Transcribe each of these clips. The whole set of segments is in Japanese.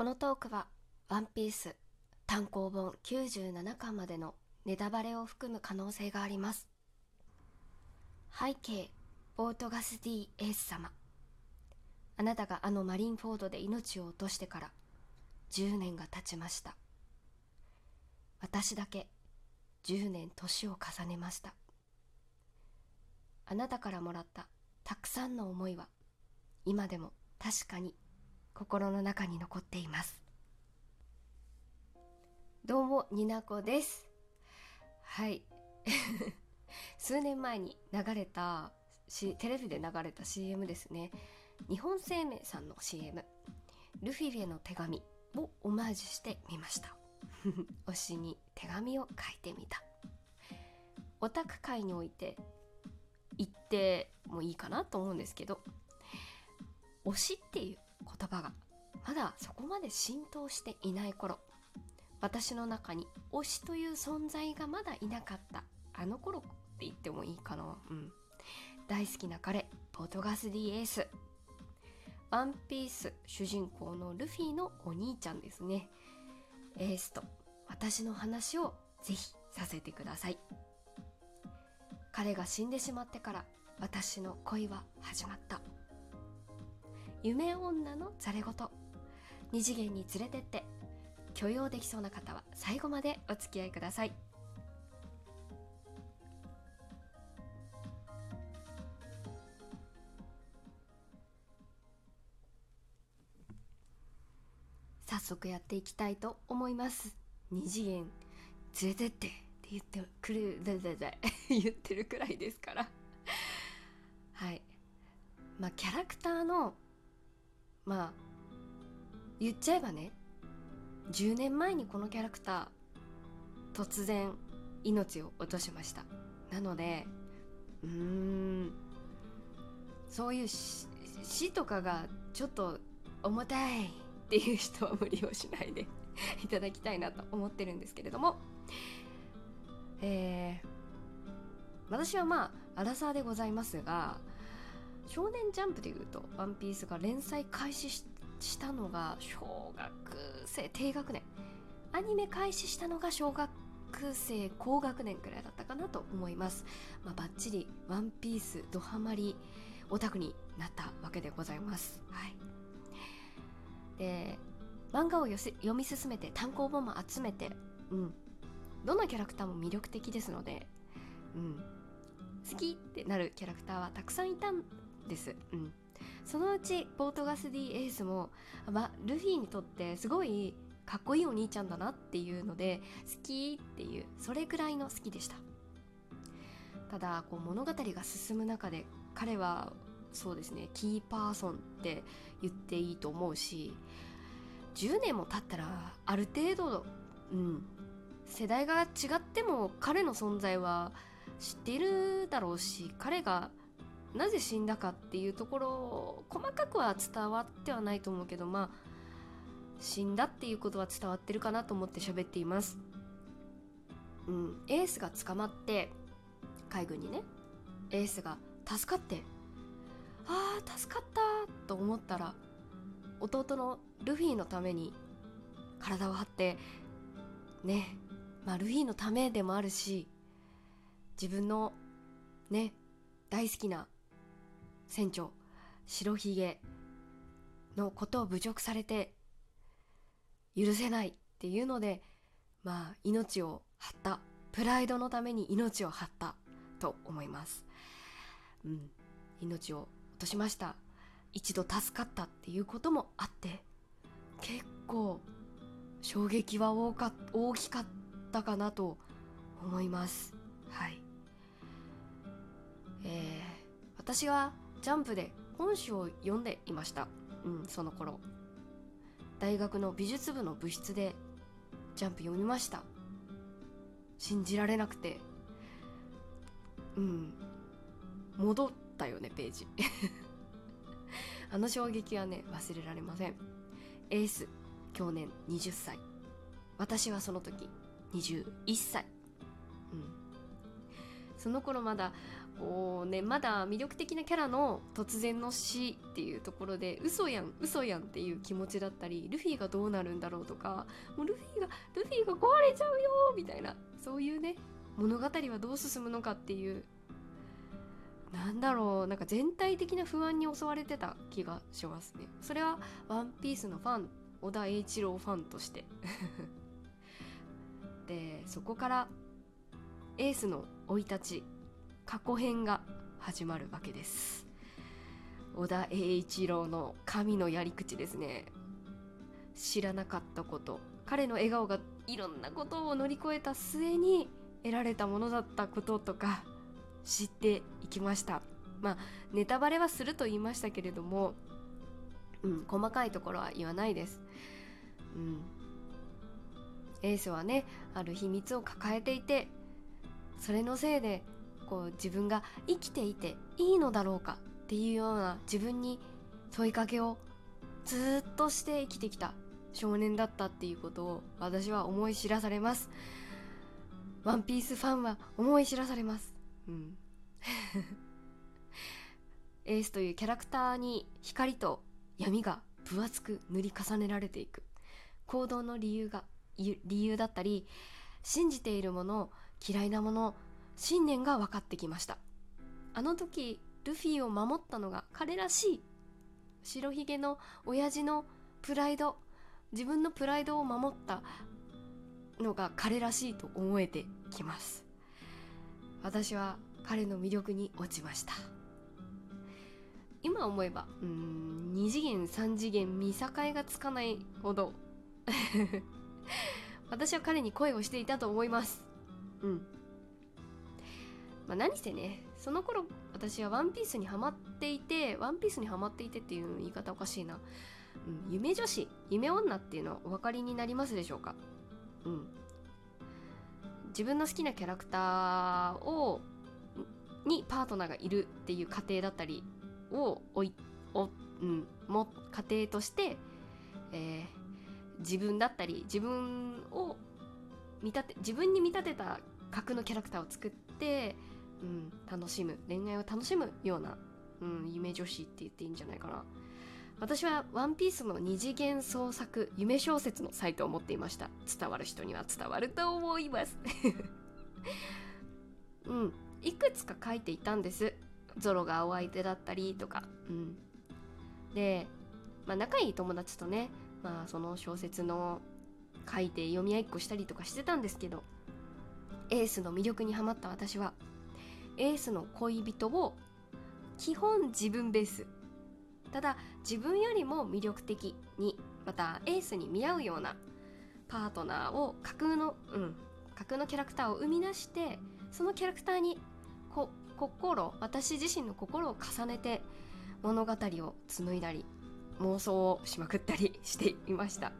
このトークはワンピース単行本97巻までのネタバレを含む可能性があります。背景ボートガス D エース様。あなたがあのマリンフォードで命を落としてから10年が経ちました。私だけ10年年を重ねました。あなたからもらったたくさんの思いは今でも確かに心の中に残っています。どうもになこです。はい。数年前に流れたテレビで流れた CM ですね。日本生命さんの CM ルフィへの手紙をオマージュしてみました。推しに手紙を書いてみた。オタク界において言ってもいいかなと思うんですけど推しっていう言葉が。まだそこまで浸透していない頃。私の中に推しという存在がまだいなかった。あの頃って言ってもいいかな。うん。大好きな彼ポトガス D エース。ワンピース主人公のルフィのお兄ちゃんですね。エースと私の話をぜひさせてください。彼が死んでしまってから私の恋は始まった。夢女のざれ言。二次元に連れてって。許容できそうな方は最後までお付き合いください。早速やっていきたいと思います。二次元連れてってって言ってくるだだだ 言ってるくらいですから。はい。まあキャラクターのまあ言っちゃえばね10年前にこのキャラクター突然命を落としました。なのでうーんそういう死とかがちょっと重たいっていう人は無理をしないで いただきたいなと思ってるんですけれども。えー、私はまあアラサーでございますが少年ジャンプでいうと「ワンピースが連載開始したのが小学生低学年。アニメ開始したのが小学生高学年くらいだったかなと思います、まあ、バッチリ「ワンピースドハマりオタクになったわけでございます、はい、で漫画を読み進めて単行本も集めて、うん、どのキャラクターも魅力的ですので、うん、好きってなるキャラクターはたくさんいたんです、うん、そのうちポートガス D エースも、ま、ルフィにとってすごいかっこいいお兄ちゃんだなっていうので好きっていうそれくらいの好きでした。ただこう物語が進む中で彼はそうですねキーパーソンって言っていいと思うし10年も経ったらある程度、うん、世代が違っても彼の存在は知っているだろうし彼がなぜ死んだかっていうところ細かくは伝わってはないと思うけどまあ死んだっていうことは伝わってるかなと思って喋っています。うんエースが捕まって海軍にねエースが助かってあー助かったと思ったら弟のルフィのために体を張ってねまあルフィのためでもあるし自分のね大好きな船長白ひげのことを侮辱されて許せないっていうのでまあ命を張った。プライドのために命を張った。と思います。うん。命を落としました。一度助かったっていうこともあって結構衝撃は大か大きかったかなと思います。はい。えー、私はジャンプで本誌を読んでいました。うんその頃。大学の美術部の部室でジャンプ読みました。信じられなくて。うん。戻ったよねページ。あの衝撃はね忘れられません。エース去年20歳。私はその時21歳。その頃まだこうねまだ魅力的なキャラの突然の死っていうところで嘘やん嘘やんっていう気持ちだったりルフィがどうなるんだろうとかもうルフィがルフィが壊れちゃうよみたいなそういうね物語はどう進むのかっていうなんだろうなんか全体的な不安に襲われてた気がしますね。それは「ワンピースのファン小田栄一郎ファンとして。でそこからエースの生い立ち過去編が始まるわけです。小田栄一郎の神のやり口ですね。知らなかったこと彼の笑顔がいろんなことを乗り越えた末に得られたものだったこととか知っていきました。まあネタバレはすると言いましたけれども、うん、細かいところは言わないです、うん、エースはねある秘密を抱えていてそれのせいでこう自分が生きていていいのだろうかっていうような自分に問いかけをずっとして生きてきた少年だったっていうことを私は思い知らされます。ワンピースファンは思い知らされます。う んエースというキャラクターに光と闇が分厚く塗り重ねられていく。行動の理由が理由だったり信じているものを嫌いなもの信念が分かってきました。あの時ルフィを守ったのが彼らしい。白ひげの親父のプライド自分のプライドを守ったのが彼らしいと思えてきます。私は彼の魅力に落ちました。今思えばうん2次元3次元見境がつかないほど。私は彼に恋をしていたと思います。うん。まあ、何せねその頃私はワンピースにハマっていてワンピースにハマっていてっていう言い方おかしいな、うん、夢女子夢女っていうのはお分かりになりますでしょうか？うん。自分の好きなキャラクターをにパートナーがいるっていう過程だったりをおいお、うん、も過程として、えー、自分だったり自分を見立て自分に見立てた格のキャラクターを作ってうん、楽しむ。恋愛を楽しむような、うん、夢女子って言っていいんじゃないかな。私は「ワンピースの二次元創作夢小説のサイトを持っていました。伝わる人には伝わると思います。うん。いくつか書いていたんです。ゾロがお相手だったりとか。うん。で、まあ、仲いい友達とね、まあ、その小説の書いて読み合いっこしたりとかしてたんですけどエースの魅力にはまった私はエースの恋人を基本自分ベース。ただ自分よりも魅力的にまたエースに見合うようなパートナーを架空のうん架空のキャラクターを生み出してそのキャラクターにこ心私自身の心を重ねて物語を紡いだり妄想をしまくったりしていました。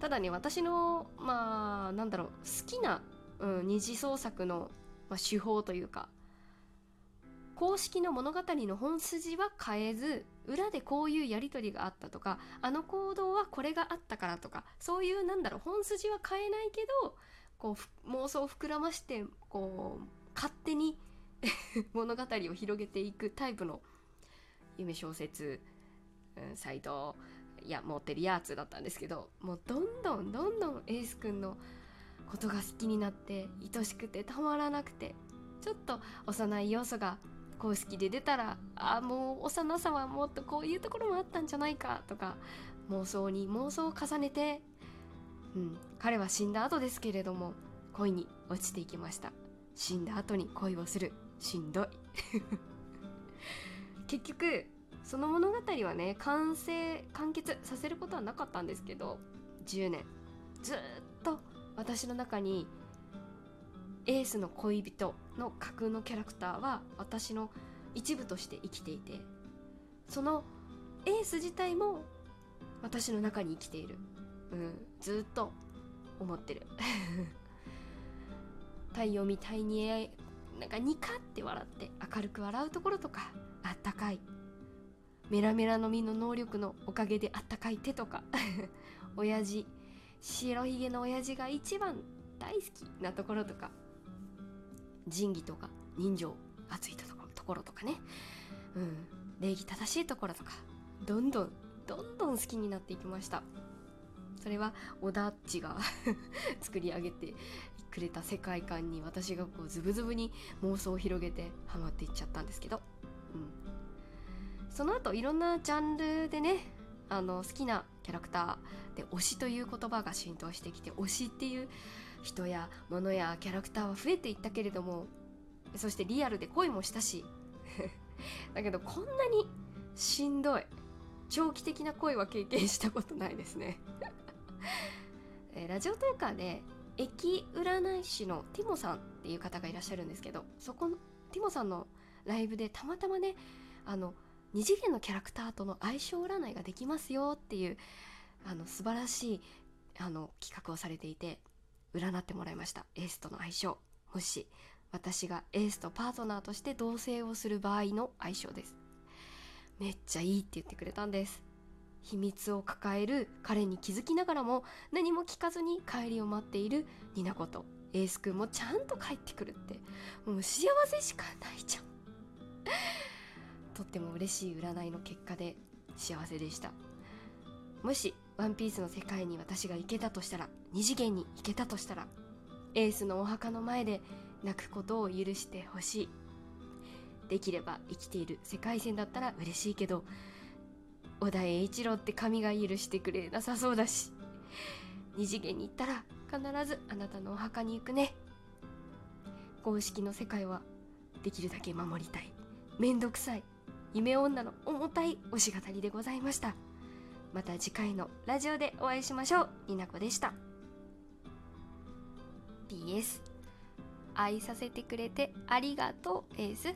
ただね私のまあなんだろう好きな、うん、二次創作のまあ、手法というか公式の物語の本筋は変えず裏でこういうやり取りがあったとかあの行動はこれがあったからとかそういうなんだろう本筋は変えないけどこう妄想を膨らましてこう勝手に 物語を広げていくタイプの夢小説、うん、サイトいや持ってるやつだったんですけどもうどんどんどんどんエースくんのことが好きになって愛しくてたまらなくてちょっと幼い要素が公式で出たらあもう幼さはもっとこういうところもあったんじゃないかとか妄想に妄想を重ねて、うん、彼は死んだ後ですけれども恋に落ちていきました。死んだ後に恋をする。しんどい。結局その物語はね完成完結させることはなかったんですけど10年。ずっと私の中にエースの恋人の架空のキャラクターは私の一部として生きていてそのエース自体も私の中に生きている、うん、ずっと思ってる。太陽みたいになんかニカって笑って明るく笑うところとかあったかい。メラメラの実の能力のおかげであったかい手とか。親父。白ひげの親父が一番大好きなところとか。仁義とか人情熱いところとかね、うん、礼儀正しいところとか。どんどんどんどん好きになっていきました。それは小田っちが 作り上げてくれた世界観に私がこうズブズブに妄想を広げてハマっていっちゃったんですけど、その後いろんなジャンルでねあの好きなキャラクターで推しという言葉が浸透してきて推しっていう人や物やキャラクターは増えていったけれどもそしてリアルで恋もしたし だけどこんなにしんどい長期的な恋は経験したことないですね。えラジオトーカーで駅占い師のティモさんっていう方がいらっしゃるんですけどそこのティモさんのライブでたまたまねあの二次元のキャラクターとの相性占いができますよっていうあの素晴らしいあの企画をされていて占ってもらいました。エースとの相性。もし私がエースとパートナーとして同棲をする場合の相性です。めっちゃいいって言ってくれたんです。秘密を抱える彼に気づきながらも何も聞かずに帰りを待っているニナコと。エース君もちゃんと帰ってくるって。もう幸せしかないじゃん。とっても嬉しい占いの結果で幸せでした。もしワンピースの世界に私が行けたとしたら二次元に行けたとしたらエースのお墓の前で泣くことを許してほしい。できれば生きている世界線だったら嬉しいけど小田栄一郎って神が許してくれなさそうだし。二次元に行ったら必ずあなたのお墓に行くね。公式の世界はできるだけ守りたい。めんどくさい。夢女の重たい推し語りでございました。また次回のラジオでお会いしましょう。になこでした。PS 愛させてくれてありがとう。エース